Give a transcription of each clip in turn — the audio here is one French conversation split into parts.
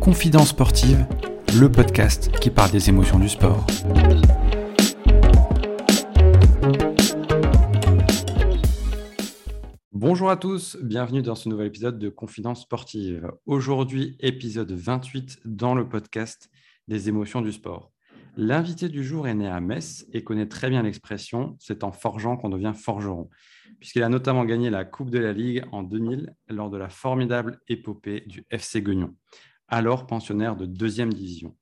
Confidence sportive, le podcast qui parle des émotions du sport. Bonjour à tous, bienvenue dans ce nouvel épisode de Confidence sportive. Aujourd'hui, épisode 28 dans le podcast des émotions du sport. L'invité du jour est né à Metz et connaît très bien l'expression c'est en forgeant qu'on devient forgeron, puisqu'il a notamment gagné la Coupe de la Ligue en 2000 lors de la formidable épopée du FC Guignon, alors pensionnaire de deuxième division.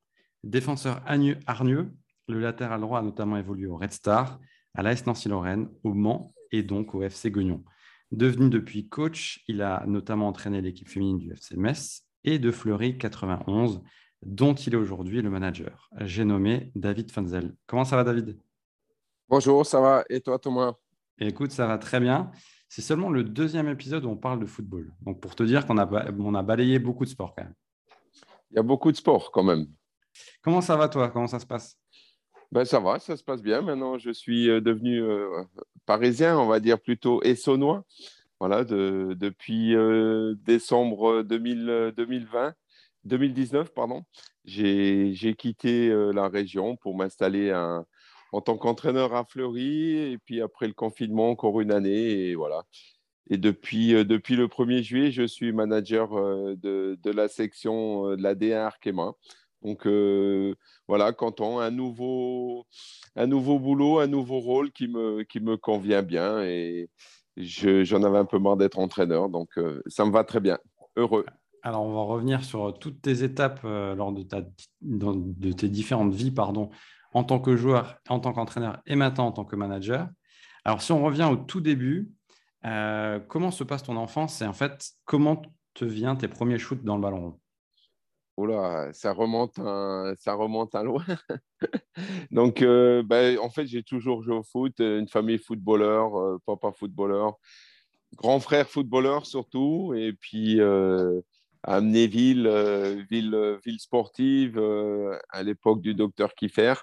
Défenseur hargneux, le latéral droit a notamment évolué au Red Star, à l'AS Nancy-Lorraine, au Mans et donc au FC Guignon. Devenu depuis coach, il a notamment entraîné l'équipe féminine du FC Metz et de Fleury 91, dont il est aujourd'hui le manager. J'ai nommé David Funzel. Comment ça va, David? Bonjour, ça va. Et toi, Thomas? Écoute, ça va très bien. C'est seulement le deuxième épisode où on parle de football. Donc, pour te dire qu'on a, on a balayé beaucoup de sport quand même. Il y a beaucoup de sport quand même. Comment ça va, toi? Comment ça se passe? Ben, Ça va, ça se passe bien. Maintenant, je suis euh, devenu euh, parisien, on va dire plutôt essonnois. Voilà, depuis euh, décembre 2020 2019, pardon, j'ai quitté euh, la région pour m'installer en tant qu'entraîneur à Fleury. Et puis après le confinement, encore une année. Et voilà. Et depuis, euh, le 1er juillet, je suis manager euh, de, de la section de la D1 Arkema. Donc voilà, content, un nouveau, un nouveau boulot, un nouveau rôle qui me, convient bien. Et j'en avais un peu marre d'être entraîneur. Donc ça me va très bien. Heureux. Alors, on va revenir sur toutes tes étapes euh, lors de, tes différentes vies pardon, en tant que joueur, en tant qu'entraîneur et maintenant en tant que manager. Alors, si on revient au tout début, euh, comment se passe ton enfance et en fait, comment te viennent tes premiers shoots dans le ballon rond? Oula, ça remonte, ça remonte à loin. Donc, euh, ben, en fait, j'ai toujours joué au foot, une famille footballeur, papa footballeur, grand frère footballeur surtout, et puis amener ville, euh, ville, euh, ville sportive euh, à l'époque du docteur Kiffer,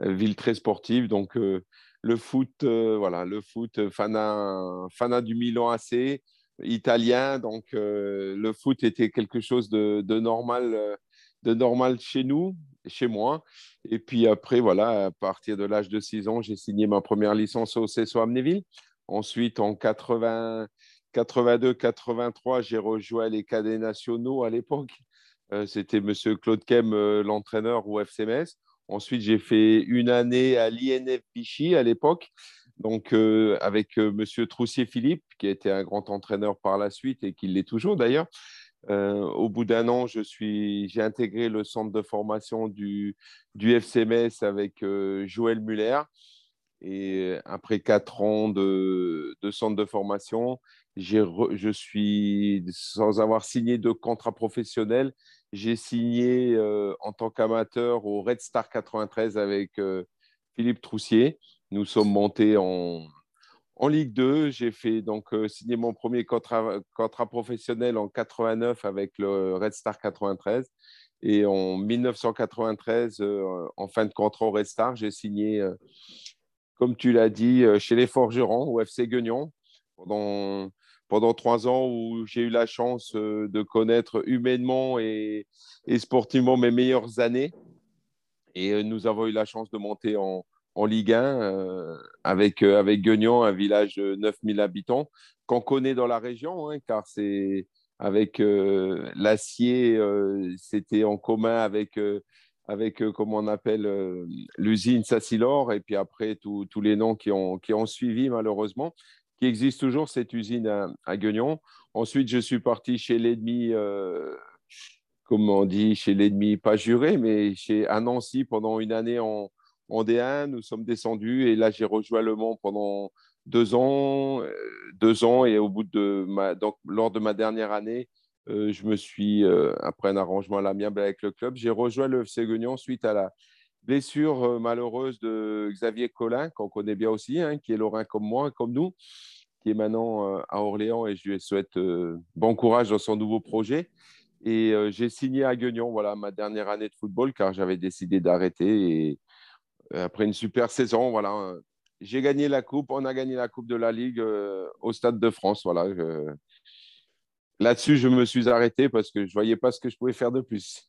ville très sportive. Donc le foot, voilà, le foot, fana, du Milan AC, italien. Donc le foot était quelque chose de, de normal, de normal chez nous, chez moi. Et puis après, voilà, à partir de l'âge de 6 ans, j'ai signé ma première licence au CSO Amnéville. Ensuite, en 80, 82-83, j'ai rejoint les cadets nationaux à l'époque. Euh, c'était M. Claude Kem, euh, l'entraîneur au FCMS. Ensuite, j'ai fait une année à l'INF Vichy à l'époque, donc euh, avec M. Troussier-Philippe, qui était un grand entraîneur par la suite et qui l'est toujours d'ailleurs. au bout d'un an, j'ai intégré le centre de formation du, du FCMS avec Joël Muller. Et après quatre ans de, centre de formation, je suis, sans avoir signé de contrat professionnel, j'ai signé euh, en tant qu'amateur au Red Star 93 avec euh, Philippe Troussier. Nous sommes montés en, en Ligue 2. J'ai fait donc euh, signer mon premier contrat, contrat professionnel en 89 avec le Red Star 93. Et en 1993, en fin de contrat au Red Star, j'ai signé, comme tu l'as dit, chez les Forgerons, au FC Guignon, pendant pendant trois ans où j'ai eu la chance euh, de connaître humainement et, sportivement mes meilleures années. Et euh, nous avons eu la chance de monter en, Ligue 1 euh, avec, avec Guignon, un village de 9000 habitants qu'on connaît dans la région, hein, car c'est avec l'acier, c'était en commun avec, avec comment on appelle, l'usine Sassilor, et puis après tous les noms qui ont, qui ont suivi malheureusement qui existe toujours, cette usine à, Guignon. Ensuite, je suis parti chez l'ennemi, euh, comme on dit, chez l'ennemi pas juré, mais chez à pendant une année en, en D1. Nous sommes descendus et là, j'ai rejoint Le Mans pendant deux ans, euh, deux ans et au bout de ma, donc, lors de ma dernière année, euh, je me suis, après un arrangement à l'amiable avec le club, j'ai rejoint le FC Guignon suite à la blessure malheureuse de Xavier Collin, qu'on connaît bien aussi, hein, qui est lorrain comme moi, comme nous, qui est maintenant euh, à Orléans et je lui souhaite euh, bon courage dans son nouveau projet. Et euh, j'ai signé à Guignon, voilà, ma dernière année de football, car j'avais décidé d'arrêter. Et après une super saison, voilà, j'ai gagné la coupe. On a gagné la coupe de la Ligue au Stade de France. Voilà. Là-dessus, je me suis arrêté parce que je ne voyais pas ce que je pouvais faire de plus.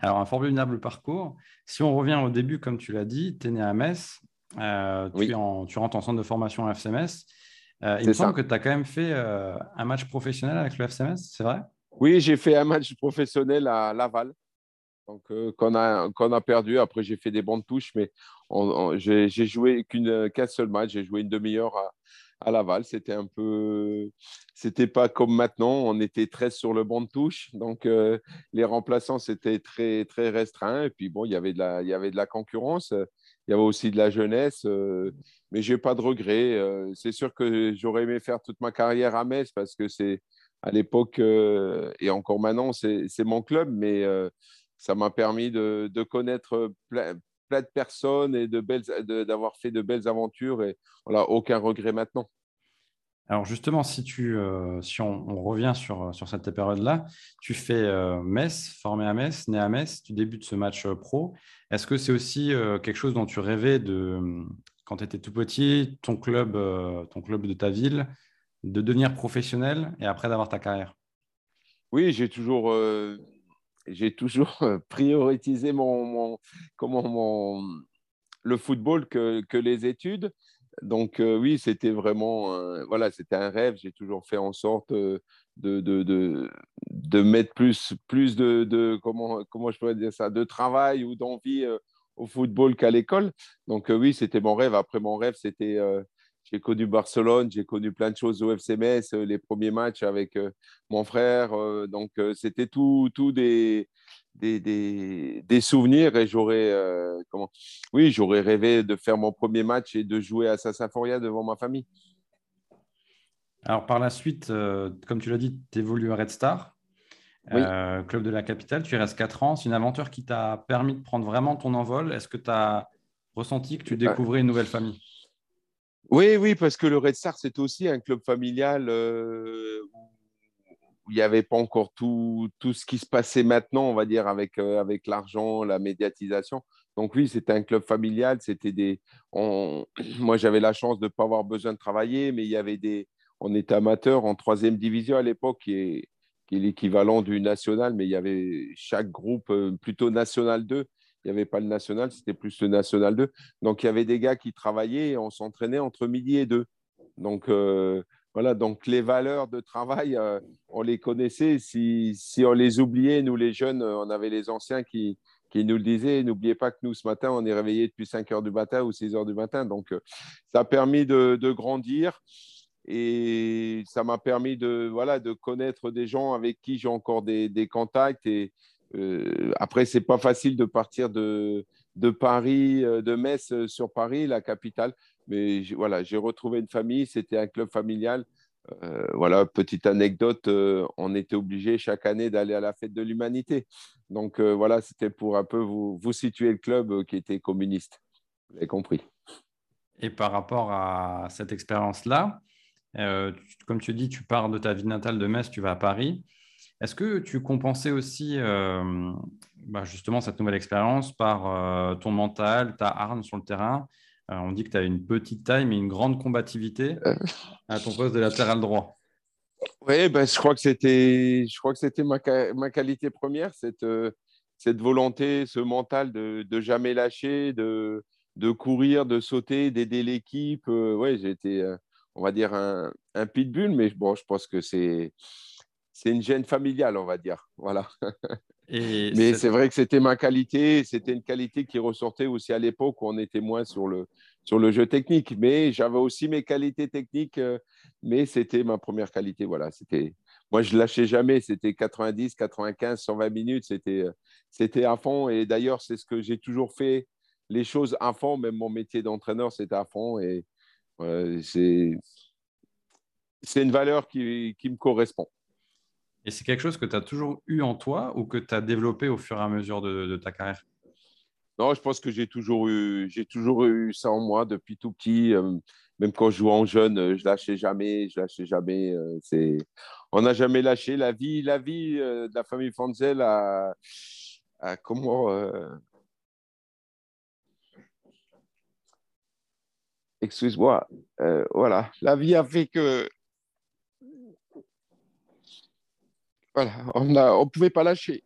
Alors, un formidable parcours. Si on revient au début, comme tu l'as dit, tu es né à Metz. tu, en, tu, rentres en centre de formation à FCMS. il me semble que tu as quand même fait un match professionnel avec le FCMS, c'est vrai? Oui, j'ai fait un match professionnel à Laval. Donc, euh, qu'on a, qu'on a perdu. Après, j'ai fait des bandes touches, mais j'ai, joué qu'une, qu'un seul match. J'ai joué une demi-heure à, à Laval. C'était un peu. C'était pas comme maintenant. On était très sur le banc de touche. Donc, euh, les remplaçants, c'était très, très restreint. Et puis, bon, il y avait de la, il y avait de la concurrence. Il y avait aussi de la jeunesse. Euh, mais j'ai pas de regrets. c'est sûr que j'aurais aimé faire toute ma carrière à Metz parce que c'est. À l'époque, et encore maintenant, c'est, c'est mon club, mais ça m'a permis de, connaître plein, de personnes et d'avoir fait de belles aventures et voilà, aucun regret maintenant. Alors justement, si, tu, euh, si on, revient sur, sur cette période-là, tu fais euh, Metz, formé à Metz, né à Metz, tu débutes ce match euh, pro. Est-ce que c'est aussi quelque chose dont tu rêvais de, quand tu étais tout petit, ton club, ton club de ta ville, de devenir professionnel et après d'avoir ta carrière? Oui, j'ai toujours j'ai toujours euh, prioritisé mon, comment, le football que, les études. Donc euh, oui, c'était vraiment voilà, c'était un rêve. J'ai toujours fait en sorte euh, de, mettre plus, plus de, comment, comment je pourrais dire ça de travail ou d'envie au football qu'à l'école. Donc oui, c'était mon rêve. Après mon rêve, c'était j'ai connu Barcelone, j'ai connu plein de choses au FCMS, euh, les premiers matchs avec euh, mon frère. Euh, donc, c'était tout, tout des, des, des, souvenirs et j'aurais comment oui j'aurais rêvé de faire mon premier match et de jouer à Saint-Symphorien devant ma famille. Alors par la suite, comme tu l'as dit, tu évolues à Red Star, club de la capitale. Tu y restes 4 ans. C'est une aventure qui t'a permis de prendre vraiment ton envol. Est-ce que tu as ressenti que tu découvrais une nouvelle famille? Oui, oui, parce que le Red Star, c'est aussi un club familial euh, où il n'y avait pas encore tout, tout, ce qui se passait maintenant, on va dire, avec, euh, avec l'argent, la médiatisation. Donc oui, c'était un club familial. C'était des. Moi, j'avais la chance de ne pas avoir besoin de travailler, mais il y avait des. On était amateur en troisième division à l'époque, qui est, qui est l'équivalent du national, mais il y avait chaque groupe euh, plutôt national 2 il n'y avait pas le national, c'était plus le national 2. Donc, il y avait des gars qui travaillaient et on s'entraînait entre midi et deux. Donc, euh, voilà, donc les valeurs de travail, euh, on les connaissait. Si, si, on les oubliait, nous les jeunes, on avait les anciens qui, qui nous le disaient. N'oubliez pas que nous, ce matin, on est réveillés depuis 5 heures du matin ou 6 heures du matin. Donc, euh, ça a permis de, de grandir et ça m'a permis de, voilà, de connaître des gens avec qui j'ai encore des, des contacts et, euh, après, c'est pas facile de partir de, de Paris, euh, de Metz euh, sur Paris, la capitale. Mais voilà, j'ai retrouvé une famille. C'était un club familial. voilà, petite anecdote, on était obligé chaque année d'aller à la fête de l'humanité. Donc voilà, c'était pour un peu vous, vous situer le club qui était communiste. Vous avez compris. Et par rapport à cette expérience-là, comme tu dis, tu pars de ta ville natale de Metz, tu vas à Paris. Est-ce que tu compensais aussi euh, bah, justement cette nouvelle expérience par euh, ton mental, ta arme sur le terrain? Euh, On dit que tu as une petite taille, mais une grande combativité à ton poste de latéral droit. Oui, ben, je crois que c'était, je crois que c'était ma, ma, qualité première, cette, cette volonté, ce mental de, de jamais lâcher, de, de courir, de sauter, d'aider l'équipe. oui, j'étais, on va dire, un, un pitbull, mais bon, je pense que c'est c'est une gêne familiale, on va dire. Voilà. Mais c'est vrai que c'était ma qualité. C'était une qualité qui ressortait aussi à l'époque où on était moins sur le, sur le jeu technique. Mais j'avais aussi mes qualités techniques, euh, mais c'était ma première qualité. Voilà, c'était. Moi, je lâchais jamais. C'était 90, 95, 120 minutes. C'était, euh, c'était à fond. Et d'ailleurs, c'est ce que j'ai toujours fait. Les choses à fond, même mon métier d'entraîneur, c'était à fond. Et c'est, c'est une valeur qui, qui me correspond. Et c'est quelque chose que tu as toujours eu en toi ou que tu as développé au fur et à mesure de, ta carrière? Non, je pense que j'ai toujours, eu, toujours eu ça en moi depuis tout petit. Euh, même quand je jouais en jeune, euh, je lâchais jamais, je lâchais jamais. Euh. On n'a jamais lâché. La vie, la vie de la famille Fanzel a, comment excuse-moi, voilà, la vie a fait que voilà, on ne on pouvait pas lâcher.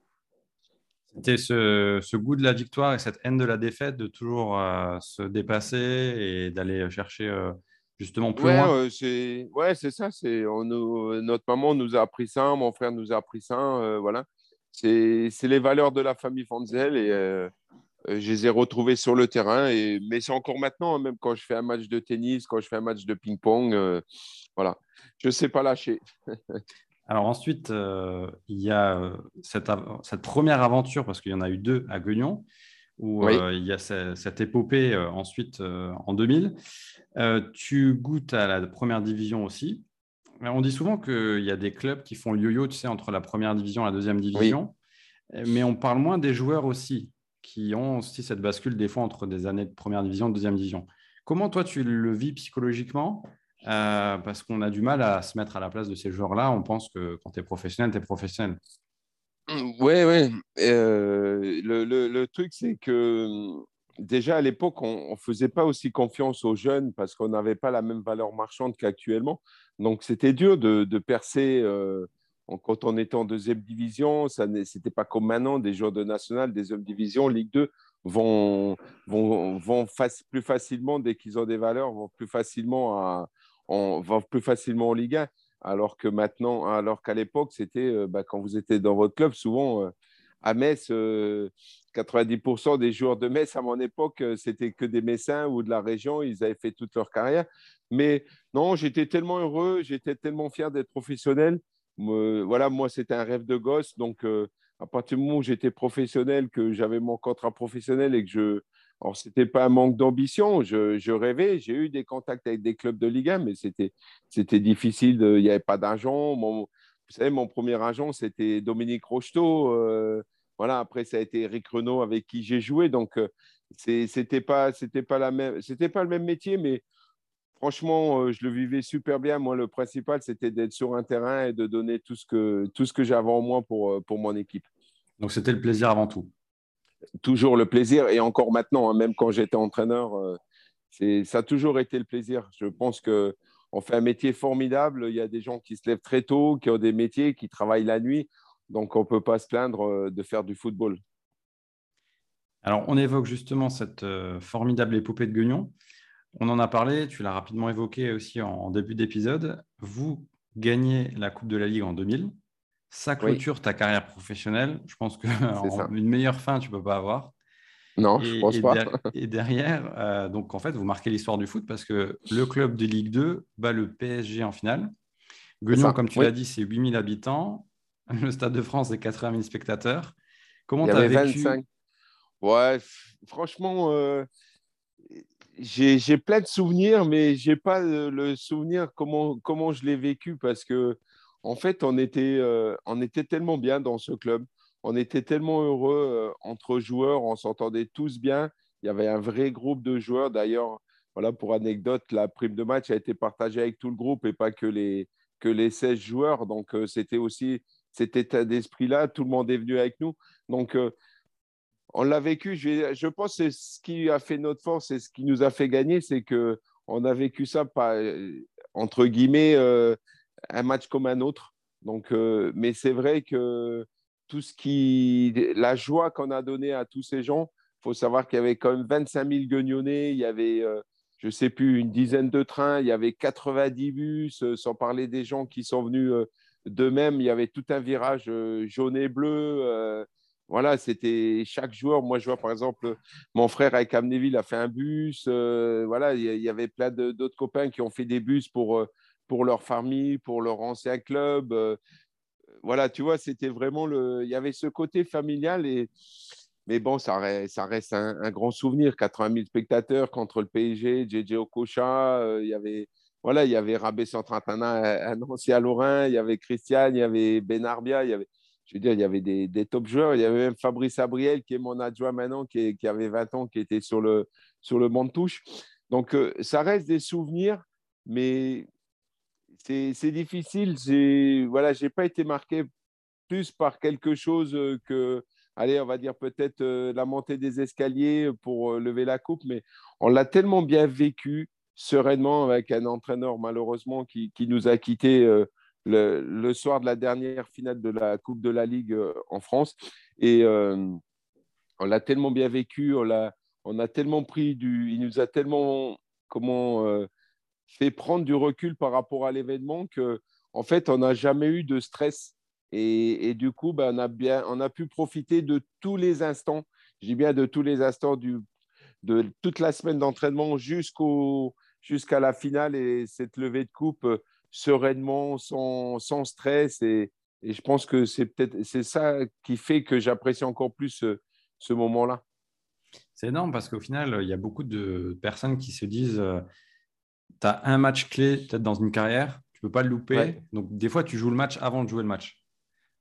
C'était ce, goût de la victoire et cette haine de la défaite de toujours euh, se dépasser et d'aller chercher euh, justement plus ouais, loin. c'est ouais, c'est ça. C'est notre maman nous a appris ça, mon frère nous a appris ça. voilà, c'est les valeurs de la famille Fanzel et euh, je les ai retrouvés sur le terrain. Et, mais c'est encore maintenant, hein, même quand je fais un match de tennis, quand je fais un match de ping-pong, euh, voilà, je ne sais pas lâcher. Alors ensuite, euh, il y a cette, cette, première aventure, parce qu'il y en a eu deux à Guignon, où il y a cette, épopée ensuite en 2000. tu goûtes à la première division aussi. On dit souvent qu'il y a des clubs qui font le yo-yo, tu sais, entre la première division et la deuxième division. Mais on parle moins des joueurs aussi qui ont aussi cette bascule des fois entre des années de première division et de deuxième division. Comment toi, tu le vis psychologiquement? Euh, Parce qu'on a du mal à se mettre à la place de ces joueurs-là. On pense que quand tu es professionnel, tu es professionnel. Oui, oui. Euh, le, le, truc, c'est que déjà à l'époque, on ne faisait pas aussi confiance aux jeunes parce qu'on n'avait pas la même valeur marchande qu'actuellement. Donc, c'était dur de, de percer. Euh, quand on était en deuxième division, ce n'était pas comme maintenant, des joueurs de national, des hommes division, Ligue 2 vont, vont, vont plus facilement, dès qu'ils ont des valeurs, vont plus facilement, à, en, vont plus facilement en Ligue 1. Alors que maintenant, alors qu'à l'époque, c'était euh, bah, quand vous étiez dans votre club, souvent euh, à Metz, 90% euh, des joueurs de Metz à mon époque, c'était que des Messins ou de la région, ils avaient fait toute leur carrière. Mais non, j'étais tellement heureux, j'étais tellement fier d'être professionnel voilà, moi, c'était un rêve de gosse. Donc, à partir du moment où j'étais professionnel, que j'avais mon contrat professionnel et que je. Alors, ce n'était pas un manque d'ambition, je, rêvais. J'ai eu des contacts avec des clubs de Ligue 1, mais c'était, difficile. Il n'y avait pas d'argent. vous savez, mon premier agent, c'était Dominique Rocheteau. Euh, voilà, après, ça a été Eric Renault avec qui j'ai joué. Donc, euh, ce c'était pas, pas même, c'était pas le même métier, mais franchement, euh, je le vivais super bien. Moi, le principal, c'était d'être sur un terrain et de donner tout ce que, que j'avais en moi pour, euh, pour mon équipe. Donc, c'était le plaisir avant tout. Toujours le plaisir. Et encore maintenant, hein, même quand j'étais entraîneur, euh, ça a toujours été le plaisir. Je pense qu'on fait un métier formidable. Il y a des gens qui se lèvent très tôt, qui ont des métiers, qui travaillent la nuit. Donc, on ne peut pas se plaindre de faire du football. Alors, on évoque justement cette formidable épopée de Guignon. On en a parlé, tu l'as rapidement évoqué aussi en, début d'épisode. Vous gagnez la Coupe de la Ligue en 2000. Ça clôture ta carrière professionnelle. Je pense qu'une meilleure fin, tu ne peux pas avoir. Non, je ne pense pas. et derrière, euh, donc en fait, vous marquez l'histoire du foot parce que le club de Ligue 2 bat le PSG en finale. Guignon, comme tu l'as dit, c'est 8000 habitants. Le Stade de France, c'est 80 000 spectateurs. Comment tu as vécu 25. Ouais, franchement, euh, j'ai plein de souvenirs, mais je n'ai pas le, souvenir comment, comment je l'ai vécu parce que, en fait, on était, euh, on était tellement bien dans ce club. On était tellement heureux euh, entre joueurs, on s'entendait tous bien. Il y avait un vrai groupe de joueurs. D'ailleurs, voilà, pour anecdote, la prime de match a été partagée avec tout le groupe et pas que les, que les 16 joueurs. Donc, euh, c'était aussi cet état d'esprit-là. Tout le monde est venu avec nous. Donc, on l'a vécu. Je, pense que c'est ce qui a fait notre force et ce qui nous a fait gagner, c'est que on a vécu ça par, entre guillemets un match comme un autre. Donc, euh, mais c'est vrai que tout ce qui, la joie qu'on a donnée à tous ces gens, faut savoir qu'il y avait quand même 25 000 guignonnés, il y avait, euh, je sais plus, une dizaine de trains, il y avait 90 bus, sans parler des gens qui sont venus d'eux-mêmes. Il y avait tout un virage jaune et bleu voilà, c'était chaque joueur. Moi, je vois par exemple, mon frère avec Amnéville a fait un bus. Euh, voilà, il y, avait plein d'autres copains qui ont fait des bus pour, euh, pour leur famille, pour leur ancien club. Euh, voilà, tu vois, c'était vraiment le. Il y avait ce côté familial et. Mais bon, ça reste, ça un, grand souvenir. 80 000 spectateurs contre le PSG, JJ Okocha. il y avait, voilà, il y avait Rabé Centrantana à Nancy à Lorrain. Il y avait Christian, il y avait Benarbia. Il y avait, je veux dire, il y avait des, top joueurs. Il y avait même Fabrice Abriel, qui est mon adjoint maintenant, qui, avait 20 ans, qui était sur le, sur le banc de touche. Donc, euh, ça reste des souvenirs, mais c'est difficile. Voilà, je n'ai pas été marqué plus par quelque chose que, allez, on va dire peut-être euh, la montée des escaliers pour euh, lever la coupe, mais on l'a tellement bien vécu. sereinement avec un entraîneur malheureusement qui, nous a quittés le, soir de la dernière finale de la Coupe de la Ligue en France. Et on l'a tellement bien vécu, on on a tellement pris du, il nous a tellement comment fait prendre du recul par rapport à l'événement que en fait on n'a jamais eu de stress et, du coup ben, on a bien on a pu profiter de tous les instants je dis bien de tous les instants de toute la semaine d'entraînement jusqu'au jusqu'à la finale et cette levée de coupe sereinement sans, stress et, je pense que c'est peut-être c'est ça qui fait que j'apprécie encore plus ce, moment-là. C'est énorme parce qu'au final, il y a beaucoup de personnes qui se disent tu as un match clé peut-être dans une carrière, tu peux pas le louper. Donc, des fois, tu joues le match avant de jouer le match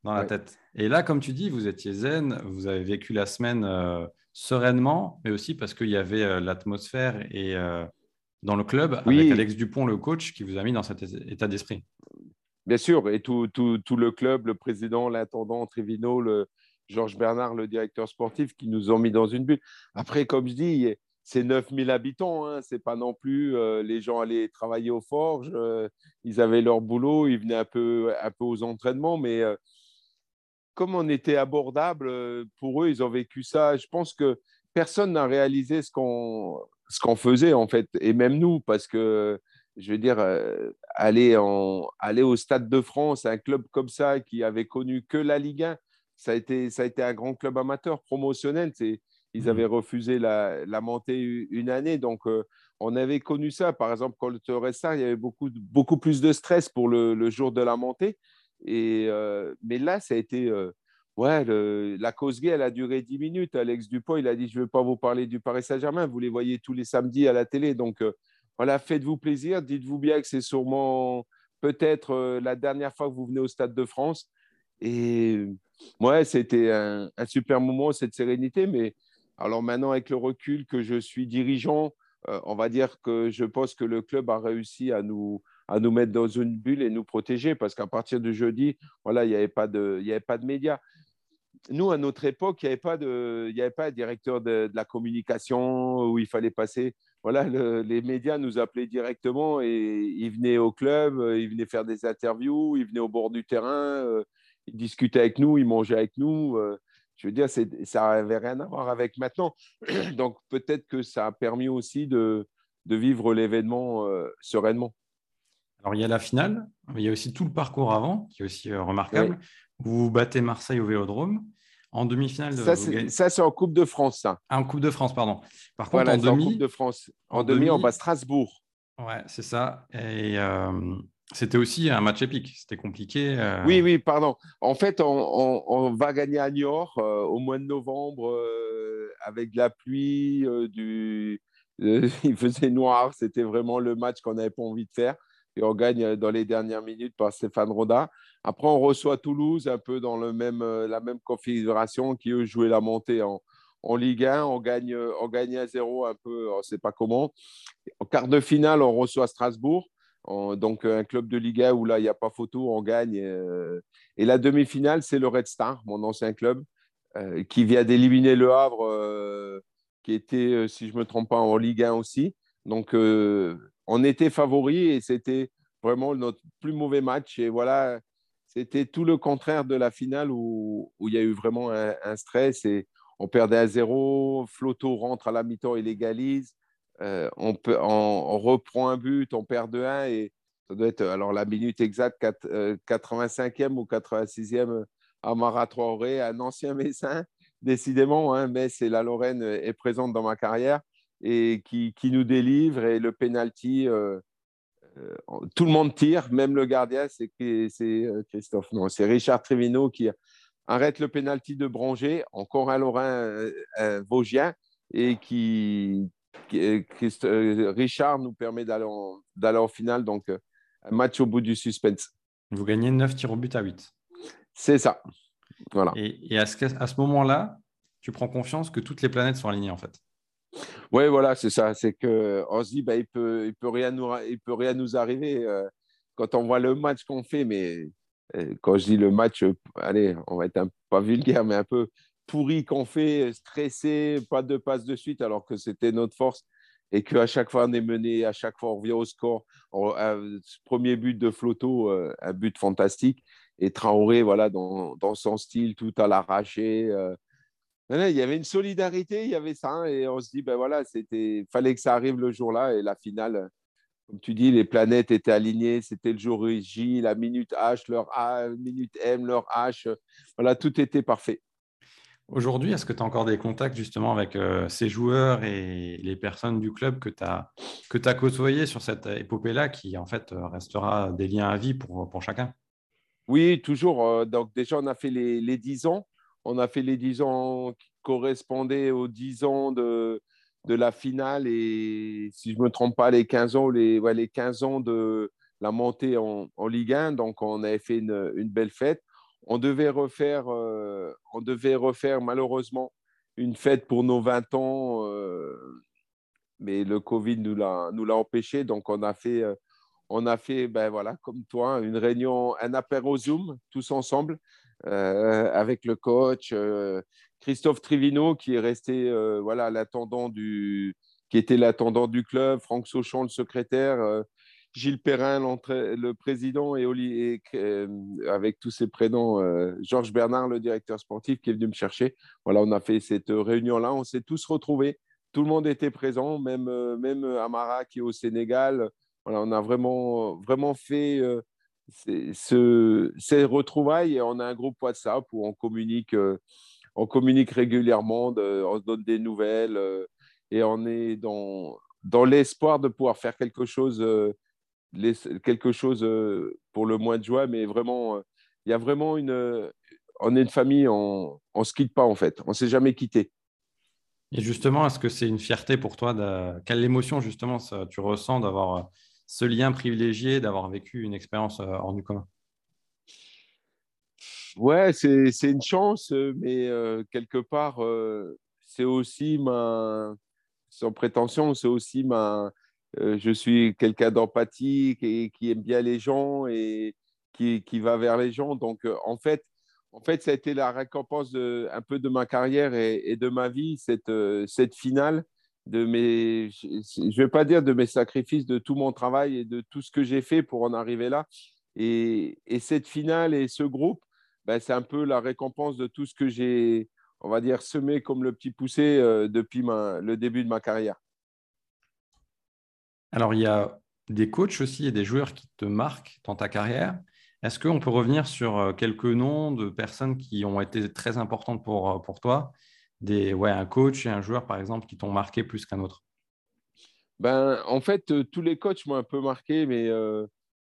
dans la tête. Et là, comme tu dis, vous étiez zen, vous avez vécu la semaine euh, sereinement, mais aussi parce qu'il y avait euh, l'atmosphère et euh, dans le club avec Alex Dupont, le coach, qui vous a mis dans cet état d'esprit. Bien sûr, et tout, tout, tout le club, le président, l'intendant, Trivino, le, Georges Bernard, le directeur sportif, qui nous ont mis dans une bulle. Après, comme je dis, c'est 9000 habitants, hein. c'est pas non plus euh, les gens allaient travailler aux forges, euh, ils avaient leur boulot, ils venaient un peu, un peu aux entraînements, mais euh, comme on était abordable, pour eux, ils ont vécu ça. Je pense que personne n'a réalisé ce qu'on ce faisait en fait, et même nous, parce que je veux dire, aller, en, aller au Stade de France, un club comme ça qui avait connu que la Ligue 1, ça a été, ça a été un grand club amateur promotionnel. C'est ils avaient mmh. refusé la, la montée une année. Donc, euh, on avait connu ça. Par exemple, quand le Restart, il y avait beaucoup, beaucoup plus de stress pour le, le jour de la montée. Et, euh, mais là, ça a été. Euh, ouais, la cause gay, elle a duré 10 minutes. Alex Dupont, il a dit Je ne veux pas vous parler du Paris Saint-Germain. Vous les voyez tous les samedis à la télé. Donc, voilà, faites-vous plaisir. Dites-vous bien que c'est sûrement peut-être la dernière fois que vous venez au Stade de France. Et ouais, c'était un, un super moment, cette sérénité. Mais alors maintenant, avec le recul que je suis dirigeant, euh, on va dire que je pense que le club a réussi à nous, à nous mettre dans une bulle et nous protéger parce qu'à partir de jeudi, voilà, il n'y avait, pas de, avait pas de médias. Nous, à notre époque, il n'y avait, pas de, il avait pas de directeur de, la communication où il fallait passer. Voilà, les médias nous appelaient directement et ils venaient au club, ils venaient faire des interviews, ils venaient au bord du terrain, euh, ils discutaient avec nous, ils mangeaient avec nous. Euh, je veux dire, ça n'avait rien à voir avec maintenant. Donc peut-être que ça a permis aussi de, de vivre l'événement euh, sereinement. Alors il y a la finale, mais il y a aussi tout le parcours avant qui est aussi euh, remarquable. Vous battez Marseille au Vélodrome. En demi-finale, ça, c'est, en Coupe de France, ça. Ah, en Coupe de France, pardon. Par contre, en demi, en Coupe de France. En, demi, on bat Strasbourg. Ouais, c'est ça. Et euh, c'était aussi un match épique, c'était compliqué. Euh. Oui, oui, pardon. En fait, on, va gagner à Niort euh, au mois de novembre euh, avec de la pluie, du... il faisait noir, c'était vraiment le match qu'on n'avait pas envie de faire. Et on gagne dans les dernières minutes par Stéphane Roda. Après, on reçoit Toulouse, un peu dans la même configuration, qui eux jouaient la montée en, en Ligue 1. On gagne, on gagne à zéro, un peu, on ne sait pas comment. En quart de finale, on reçoit Strasbourg donc, un club de Liga où là, il n'y a pas photo, on gagne. Euh, et la demi-finale, c'est le Red Star, mon ancien club, euh, qui vient d'éliminer Le Havre, euh, qui était, si je ne me trompe pas, en Ligue 1 aussi. Donc, on était favoris et c'était vraiment notre plus mauvais match. Et voilà, c'était tout le contraire de la finale où, où il y a eu vraiment un, stress et on perdait à zéro. Floto rentre à la mi-temps et légalise. Euh, on, peut, reprend un but, on perd de 1 et ça doit être alors la minute exacte 85e euh, ou 86e à Marat Traoré, un ancien Messin, décidément, hein, mais c'est la Lorraine est présente dans ma carrière et qui, qui nous délivre et le penalty. Euh, tout le monde tire, même le gardien, c'est Christophe, non, c'est Richard Trevino qui arrête le penalty de Branger, encore un Lorrain un Vosgien, et qui, euh, Richard nous permet d'aller en, en, finale. Donc, euh, un match au bout du suspense. Vous gagnez 9 tirs au but à 8. C'est ça. Voilà. Et, à ce, à ce moment-là, tu prends confiance que toutes les planètes sont alignées en fait. Oui, voilà, c'est ça. C'est qu'on se dit, bah, il ne peut, il peut, rien nous, il peut rien nous arriver. Euh, quand on voit le match qu'on fait, mais quand je dis le match, allez, on va être un, pas vulgaire, mais un peu pourri qu'on fait, stressé, pas de passe de suite, alors que c'était notre force. et qu'à chaque fois on est mené, à chaque fois on revient au score. premier but de Floto, un but fantastique. Et Traoré, voilà, dans, dans son style, tout à l'arraché. il y avait une solidarité, il y avait ça. Hein, et on se dit, ben voilà, c'était fallait que ça arrive le jour-là. Et la finale, comme tu dis, les planètes étaient alignées. C'était le jour J, la minute H, leur A, minute M, leur H. Voilà, tout était parfait. Aujourd'hui, est-ce que tu as encore des contacts justement avec euh, ces joueurs et les personnes du club que tu as, que as côtoyées sur cette épopée-là qui en fait euh, restera des liens à vie pour, pour chacun? Oui, toujours. Euh, donc déjà, on a fait les, les 10 ans. On a fait les 10 ans qui correspondaient aux 10 ans de, la finale et si je ne me trompe pas, les 15 ans, les, les 15 ans de la montée en, en, Ligue 1. Donc on avait fait une belle fête. On devait refaire, euh, on devait refaire malheureusement une fête pour nos 20 ans, euh, mais le Covid nous l'a, nous l'a empêché. Donc on a fait, euh, on a fait, ben voilà, comme toi, une réunion, un apéro Zoom, tous ensemble, avec le coach Christophe Trivino qui est resté, voilà, l'attendant du, qui était l'attendant du club, Franck Sauchon, le secrétaire, Gilles Perrin, le président, et, euh, avec tous ses prénoms, euh, Georges Bernard, le directeur sportif, qui est venu me chercher. Voilà, on a fait cette réunion-là, on s'est tous retrouvés. Tout le monde était présent, même, euh, même Amara qui est au Sénégal. Voilà, on a vraiment, vraiment fait ce, ces retrouvailles et on a un groupe WhatsApp où on communique, on communique régulièrement, on se donne des nouvelles et on est dans, dans l'espoir de pouvoir faire quelque chose quelque chose euh, pour le mois de juin, mais vraiment, euh, il y a vraiment une. Euh, on est une famille, on ne se quitte pas en fait, on ne s'est jamais quitté. Et justement, est-ce que c'est une fierté pour toi de... Quelle émotion justement tu ressens d'avoir ce lien privilégié, d'avoir vécu une expérience hors du commun? Ouais, c'est une chance, mais quelque part, c'est aussi ma, sans prétention, c'est aussi ma, je suis quelqu'un d'empathique et qui aime bien les gens et qui, qui va vers les gens. Donc, euh, en fait, en fait, ça a été la récompense un peu de ma carrière et, de ma vie, cette, euh, cette finale. De mes, je ne vais pas dire de mes sacrifices, de tout mon travail et de tout ce que j'ai fait pour en arriver là. Et, et cette finale et ce groupe, ben, c'est un peu la récompense de tout ce que j'ai, on va dire, semé comme le petit poussé depuis le début de ma carrière. Alors, il y a des coachs aussi et des joueurs qui te marquent dans ta carrière. Est-ce qu'on peut revenir sur euh, quelques noms de personnes qui ont été très importantes pour, euh, pour toi? Des, ouais, Un coach et un joueur, par exemple, qui t'ont marqué plus qu'un autre ben, En fait, euh, tous les coachs m'ont un peu marqué, mais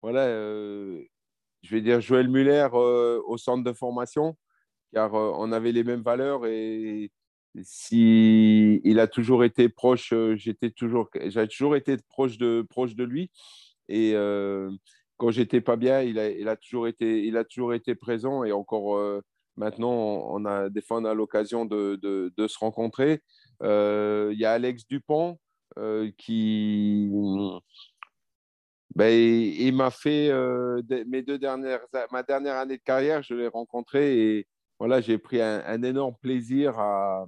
voilà, je vais dire Joël Muller au centre de formation, car on avait les mêmes valeurs et si il a toujours été proche, euh, j'étais toujours, j'ai toujours été proche de, proche de lui. Et euh, quand j'étais pas bien, il a, toujours été, il a toujours été présent. Et encore euh, maintenant, on a des fois on a l'occasion de, de, se rencontrer. Il y a Alex Dupont qui ben, il, m'a fait mes deux dernières, ma dernière année de carrière, je l'ai rencontré et voilà, j'ai pris un, énorme plaisir à,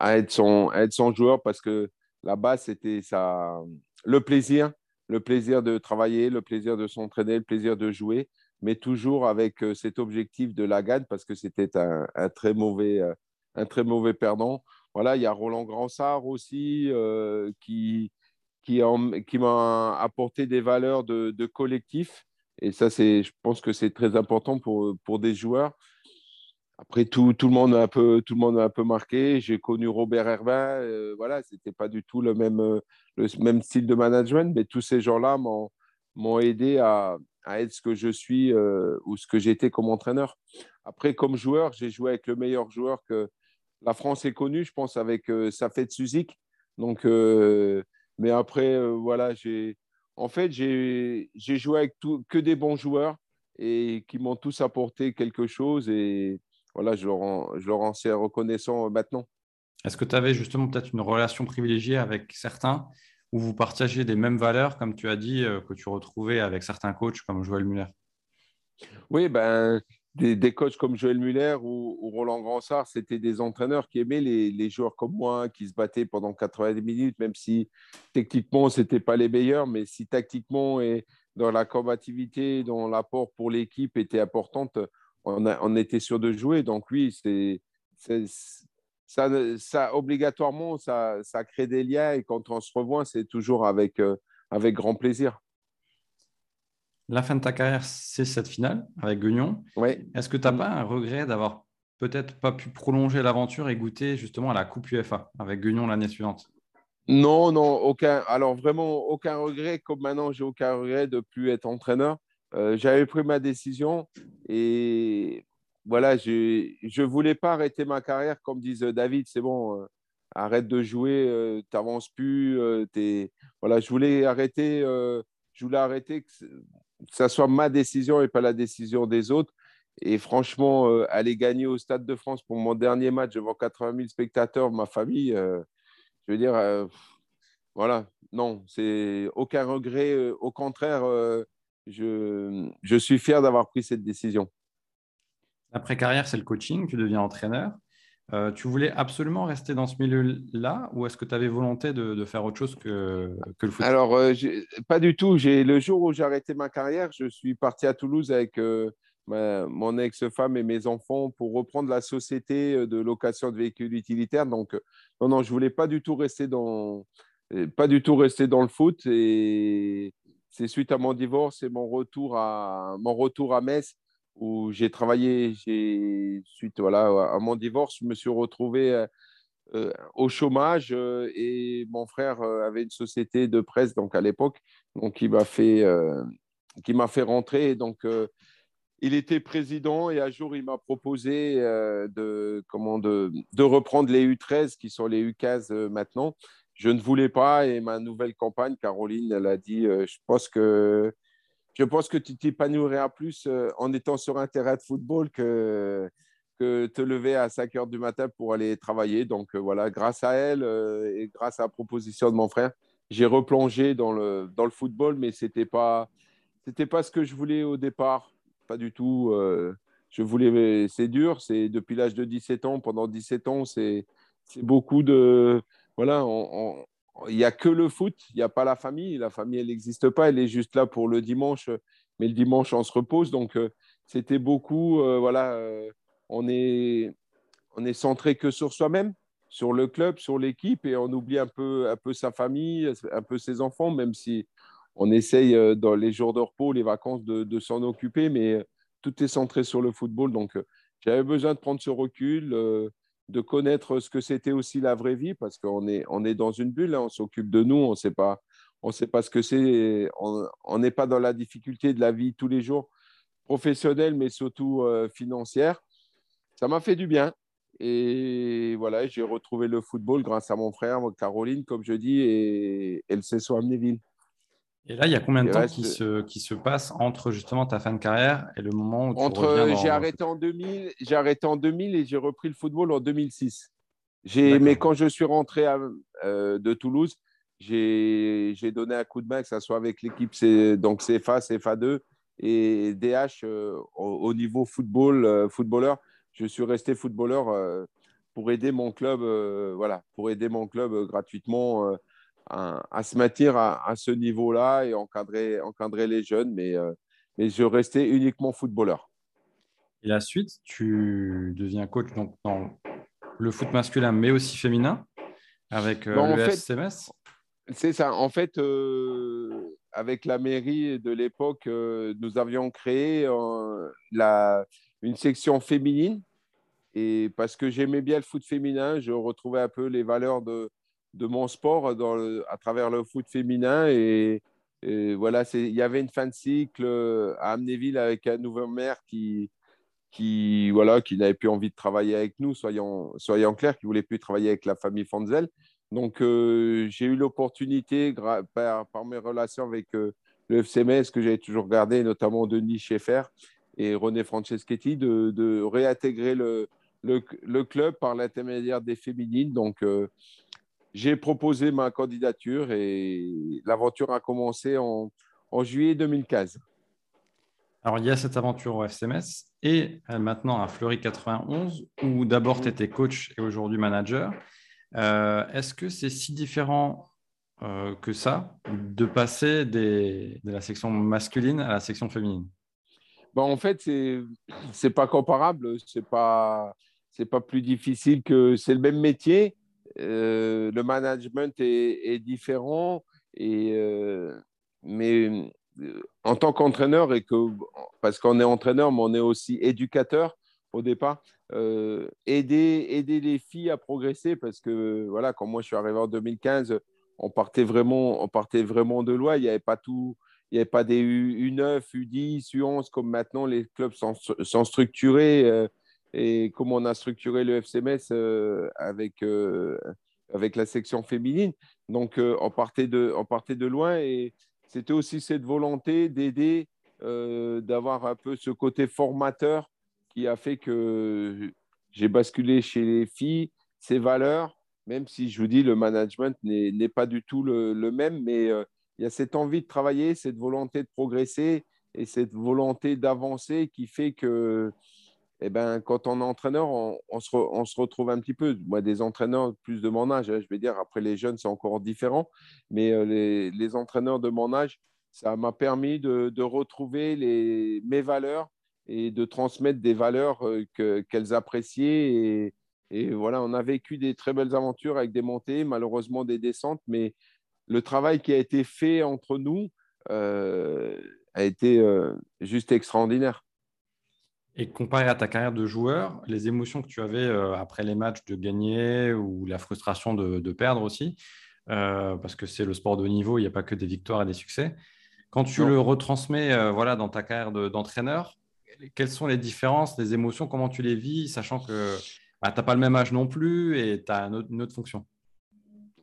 être son, joueur parce que là-bas, c'était ça, le plaisir, le plaisir de travailler, le plaisir de s'entraîner, le plaisir de jouer, mais toujours avec euh, cet objectif de la gagne parce que c'était un, très mauvais, euh, un très mauvais perdant. Voilà, il y a Roland Gransart aussi euh, qui, qui, m'a apporté des valeurs de collectif et ça, je pense que c'est très important pour, pour des joueurs. Après, tout, tout, le monde a un peu, tout le monde a un peu marqué. J'ai connu Robert Herbin. Euh, voilà, c'était pas du tout le même, euh, le même style de management, mais tous ces gens-là m'ont, aidé à, à, être ce que je suis euh, ou ce que j'étais comme entraîneur. Après, comme joueur, j'ai joué avec le meilleur joueur que la France ait connu, je pense, avec Safet Suzik. Donc, mais après, voilà, j'ai, en fait, j'ai joué avec tout, que des bons joueurs et qui m'ont tous apporté quelque chose. Et voilà, je leur en, je leur en sais reconnaissant maintenant. Est-ce que tu avais justement peut-être une relation privilégiée avec certains où vous partagez des mêmes valeurs, comme tu as dit, euh, que tu retrouvais avec certains coachs comme Joël Muller? Oui, ben, des, coachs comme Joël Muller ou, Roland Gransart, c'était des entraîneurs qui aimaient les, joueurs comme moi, qui se battaient pendant 90 minutes, même si techniquement, ce n'était pas les meilleurs, mais si tactiquement et dans la combativité, dans l'apport pour l'équipe était importante, on, était sûr de jouer. Donc oui, c'est ça, obligatoirement, ça, ça, crée des liens et quand on se revoit, c'est toujours avec, euh, avec grand plaisir. La fin de ta carrière, c'est cette finale avec Guignon. Oui. Est-ce que tu n'as pas un regret d'avoir peut-être pas pu prolonger l'aventure et goûter justement à la Coupe UEFA avec Guignon l'année suivante? Non, non, aucun. Alors vraiment, aucun regret. Comme maintenant, j'ai aucun regret de plus être entraîneur. Euh, j'avais pris ma décision et voilà, je ne voulais pas arrêter ma carrière comme disent David, c'est bon, euh, arrête de jouer, euh, tu n'avances plus. Voilà, je voulais arrêter, je voulais arrêter que, ça soit ma décision et pas la décision des autres. Et franchement, aller gagner au Stade de France pour mon dernier match devant 80 000 spectateurs, ma famille, je veux dire, voilà, non, c'est aucun regret. au contraire, je, je suis fier d'avoir pris cette décision. Après-carrière, c'est le coaching, tu deviens entraîneur. Euh, tu voulais absolument rester dans ce milieu-là ou est-ce que tu avais volonté de, faire autre chose que, le foot? Alors, euh, pas du tout. Le jour où j'ai arrêté ma carrière, je suis parti à Toulouse avec euh, mon ex-femme et mes enfants pour reprendre la société de location de véhicules utilitaires. Donc, non, non, je voulais pas du tout rester dans, pas du tout rester dans le foot. Et c'est suite à mon divorce et mon retour à, mon retour à Metz où j'ai travaillé, suite voilà, à mon divorce, je me suis retrouvé euh, euh, au chômage euh, et mon frère avait une société de presse donc à l'époque, donc il m'a fait, qui m'a fait rentrer. Donc il était président et un jour il m'a proposé de, comment, de, de, reprendre les U13 qui sont les U15 maintenant. Je ne voulais pas et ma nouvelle compagne, Caroline, elle a dit, je pense que je pense que tu t'épanouiras plus euh, en étant sur un terrain de football que, te lever à 5 heures du matin pour aller travailler. Donc euh, voilà, grâce à elle euh, et grâce à la proposition de mon frère, j'ai replongé dans le, dans le football, mais ce n'était pas, pas ce que je voulais au départ. Pas du tout. je voulais, c'est dur, c'est depuis l'âge de 17 ans. Pendant 17 ans, c'est beaucoup de. Voilà, on, il n'y a que le foot, il n'y a pas la famille. La famille, elle n'existe pas, elle est juste là pour le dimanche, mais le dimanche, on se repose. Donc, euh, c'était beaucoup, euh, voilà, euh, on, est, on est centré que sur soi-même, sur le club, sur l'équipe, et on oublie un peu, un peu sa famille, un peu ses enfants, même si on essaye dans les jours de repos, les vacances, de, de s'en occuper, mais tout est centré sur le football. Donc, j'avais besoin de prendre ce recul de connaître ce que c'était aussi la vraie vie, parce qu'on est, on est dans une bulle, hein, on s'occupe de nous, on ne sait pas, on sait pas ce que c'est, on n'est pas dans la difficulté de la vie tous les jours, professionnelle, mais surtout euh, financière. Ça m'a fait du bien. Et voilà, j'ai retrouvé le football grâce à mon frère, Caroline, comme je dis, et, elle s'est soit Amnéville. Et là, il y a combien de temps qui, se, qui se passe entre justement ta fin de carrière et le moment où tu entre, J'ai arrêté en 2000, j'ai arrêté en 2000 et j'ai repris le football en 2006. Mais quand je suis rentré euh, de Toulouse, j'ai donné un coup de main, que ce soit avec l'équipe donc CFA, CFA2 et DH euh, au, niveau football, euh, footballeur. Je suis resté footballeur pour aider mon club, voilà, pour aider mon club gratuitement à, se maintenir à, ce niveau-là et encadrer, encadrer les jeunes, mais, euh, mais je restais uniquement footballeur. Et la suite, tu deviens coach donc, dans le foot masculin, mais aussi féminin, avec euh, le FCMS C'est ça. En fait, euh, avec la mairie de l'époque, nous avions créé la, une section féminine. Et parce que j'aimais bien le foot féminin, je retrouvais un peu les valeurs de, de mon sport à travers le foot féminin. Et, voilà, il y avait une fin de cycle euh, à Amnéville avec un nouveau maire qui, voilà, qui n'avait plus envie de travailler avec nous, soyons, clairs, qui voulait plus travailler avec la famille Fonzel. Donc, euh, j'ai eu l'opportunité, par, mes relations avec euh, le FCMS, que j'avais toujours gardé, notamment Denis Schaeffer et René Franceschetti, de, réintégrer le, club par l'intermédiaire des féminines. Donc, j'ai proposé ma candidature et l'aventure a commencé en, juillet 2015. Alors, il y a cette aventure au FCMS et maintenant à Fleury 91, où d'abord tu étais coach et aujourd'hui manager. Est-ce que c'est si différent que ça de passer de la section masculine à la section féminine? Ben, En fait, c'est n'est pas comparable. Ce n'est pas, pas plus difficile que. C'est le même métier. Euh, le management est, différent. Euh, mais euh, en tant qu'entraîneur, et que, parce qu'on est entraîneur, mais on est aussi éducateur au départ, aider, aider les filles à progresser. Parce que voilà, quand moi je suis arrivé en 2015, on partait vraiment, on partait vraiment de loin. Il n'y avait pas tout il n'y avait pas des U9, U10, U11 comme maintenant les clubs sont, structurés et comme on a structuré le FCMS euh, avec, euh, avec la section féminine. Donc on, partait de, on partait de loin et c'était aussi cette volonté d'aider, d'avoir un peu ce côté formateur qui a fait que j'ai basculé chez les filles, ces valeurs, même si je vous dis le management n'est pas du tout le même, mais il y a cette envie de travailler, cette volonté de progresser et cette volonté d'avancer qui fait que eh ben, quand on est entraîneur, on, se retrouve un petit peu. Moi, des entraîneurs plus de mon âge, hein, je vais dire, après les jeunes, c'est encore différent, mais euh, les, entraîneurs de mon âge, ça m'a permis de, retrouver mes valeurs et de transmettre des valeurs euh, qu'elles appréciaient. Et, voilà, on a vécu des très belles aventures avec des montées, malheureusement des descentes, mais le travail qui a été fait entre nous euh, a été juste extraordinaire. Et comparé à ta carrière de joueur, les émotions que tu avais euh, après les matchs de gagner ou la frustration de, perdre aussi, parce que c'est le sport de haut niveau, il n'y a pas que des victoires et des succès. Quand tu le retransmets voilà, dans ta carrière d'entraîneur, quelles sont les différences, les émotions, comment tu les vis, sachant que bah, tu n'as pas le même âge non plus et tu as une autre fonction?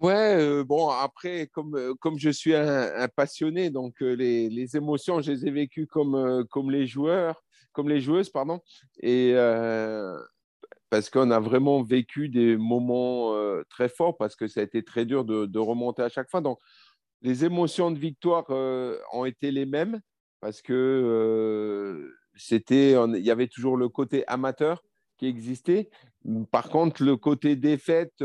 Ouais, euh, bon, après, comme, euh, comme je suis un, passionné, donc euh, les, les, émotions, je les ai vécues comme, comme les joueurs, comme les joueuses, pardon. Et parce qu'on a vraiment vécu des moments très forts, parce que ça a été très dur de, remonter à chaque fois. Donc, les émotions de victoire ont été les mêmes, parce que il y avait toujours le côté amateur qui existait. Par contre, le côté défaite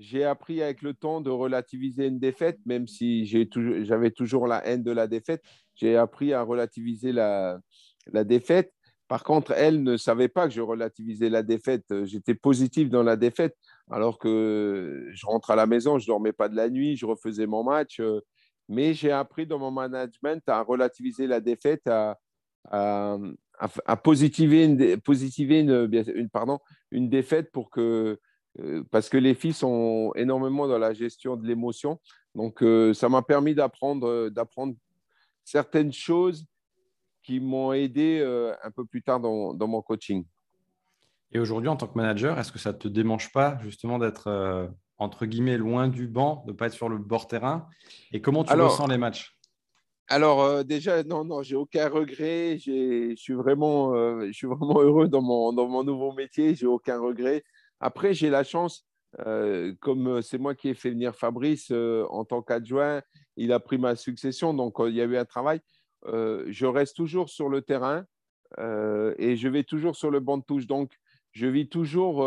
j'ai appris avec le temps de relativiser une défaite, même si j'avais toujours la haine de la défaite. J'ai appris à relativiser la, la, défaite. Par contre, elle ne savait pas que je relativisais la défaite. J'étais positif dans la défaite, alors que je rentre à la maison, je dormais pas de la nuit, je refaisais mon match. Mais j'ai appris dans mon management à relativiser la défaite, à, à, positiver, une, positiver une, pardon, une défaite pour que euh, parce que les filles sont énormément dans la gestion de l'émotion. Donc, euh, ça m'a permis d'apprendre, euh, d'apprendre certaines choses qui m'ont aidé un peu plus tard dans, dans, mon coaching. Et aujourd'hui, en tant que manager, est-ce que ça ne te démange pas justement d'être, entre guillemets, loin du banc, de ne pas être sur le bord terrain? Et comment tu ressens les matchs? alors déjà, non, non, j'ai aucun regret. Je suis vraiment, je suis vraiment heureux dans mon, dans mon nouveau métier. J'ai aucun regret. Après, j'ai la chance, euh, comme euh, c'est moi qui ai fait venir Fabrice euh, en tant qu'adjoint, il a pris ma succession, donc il y a eu un travail. Je reste toujours sur le terrain et je vais toujours sur le banc de touche. Donc, je vis toujours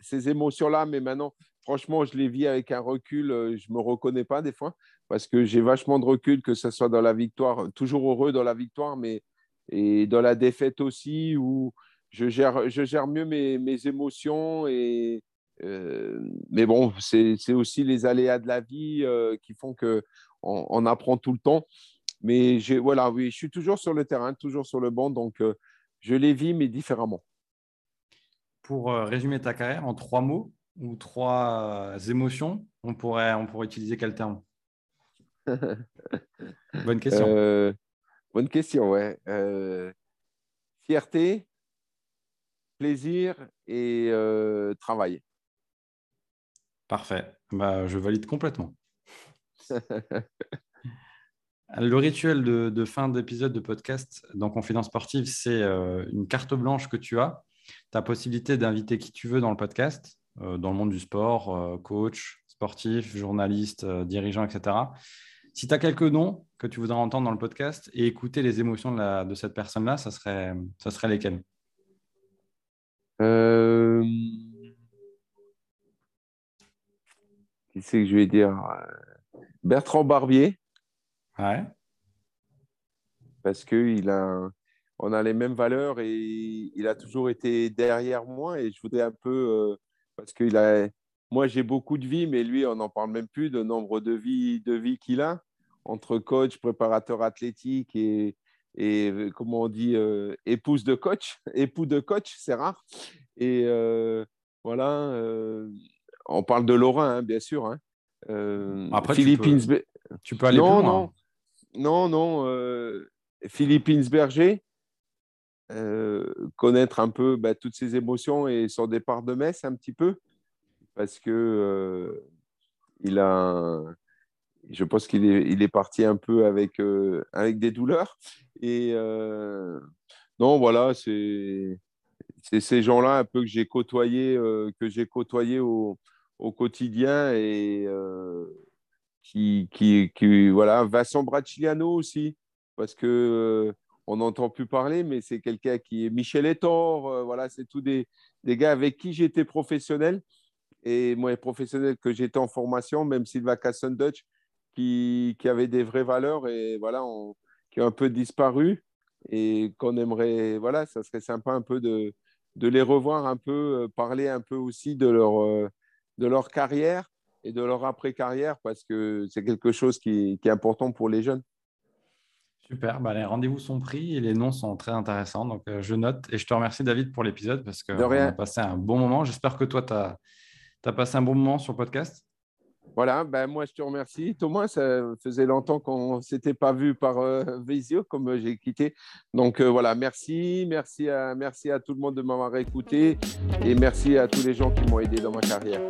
ces émotions-là, mais maintenant, franchement, je les vis avec un recul. je ne me reconnais pas des fois parce que j'ai vachement de recul, que ce soit dans la victoire, toujours heureux dans la victoire, mais et dans la défaite aussi, où je gère, je gère mieux mes, émotions. Et, euh, mais bon, c'est aussi les aléas de la vie euh, qui font qu'on on apprend tout le temps. Mais voilà, oui, je suis toujours sur le terrain, toujours sur le banc, donc euh, je les vis, mais différemment. Pour résumer ta carrière en trois mots ou trois émotions, on pourrait, on pourrait utiliser quel terme? Bonne question. bonne question, ouais. fierté, plaisir et euh, travail. Parfait. Bah, je valide complètement. Le rituel de, fin d'épisode de podcast dans Confidence Sportive, c'est euh, une carte blanche que tu as. Tu as possibilité d'inviter qui tu veux dans le podcast, euh, dans le monde du sport, coach, sportif, journaliste, dirigeant, etc. Si tu as quelques noms que tu voudrais entendre dans le podcast et écouter les émotions de, cette personne-là, ça serait, ça serait lesquelles? Euh... Qui c'est que je vais dire? Bertrand Barbier. Ouais. Parce qu'il a, on a les mêmes valeurs et il a toujours été derrière moi et je voudrais un peu, euh, parce qu'il a, moi j'ai beaucoup de vie, mais lui on n'en parle même plus de nombre de vies de vie qu'il a entre coach, préparateur athlétique et, et euh, comment on dit, euh, épouse de coach, époux de coach, c'est rare. Et voilà, on parle de Laurent, hein, bien sûr. Hein. Après, Philippines, tu peux, aller non, plus loin. Non, non, non. Philippines Berger, euh, connaître un peu bah, toutes ses émotions et son départ de Metz un petit peu, parce que euh, il a, je pense qu'il est, parti un peu avec, euh, avec des douleurs. Et non, voilà, c'est, c'est ces gens-là un peu que j'ai côtoyé, que j'ai côtoyé au, au, quotidien et qui, qui, voilà, Vincent Bracciano aussi, parce que on n'entend plus parler, mais c'est quelqu'un qui est Michel Etor, euh, voilà, c'est tous des, des, gars avec qui j'étais professionnel. Et moi, professionnel que j'étais en formation, même Sylvain Casson-Dutch, qui, qui avait des vraies valeurs et voilà, qui ont un peu disparu et qu'on aimerait, voilà, ça serait sympa un peu de, de les revoir, un peu, euh, parler un peu aussi de leur, euh, de leur carrière et de leur après-carrière parce que c'est quelque chose qui, qui est important pour les jeunes. Super, bah, les rendez-vous sont pris et les noms sont très intéressants. Donc, euh, je note et je te remercie, David, pour l'épisode parce qu'on a passé un bon moment. J'espère que toi, tu as, as, passé un bon moment sur le podcast. Voilà, ben moi, je te remercie. Thomas, ça faisait longtemps qu'on ne s'était pas vu par euh, Visio, comme j'ai quitté. Donc, euh, voilà, merci. Merci à, merci à tout le monde de m'avoir écouté et merci à tous les gens qui m'ont aidé dans ma carrière.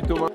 Salut, Thomas.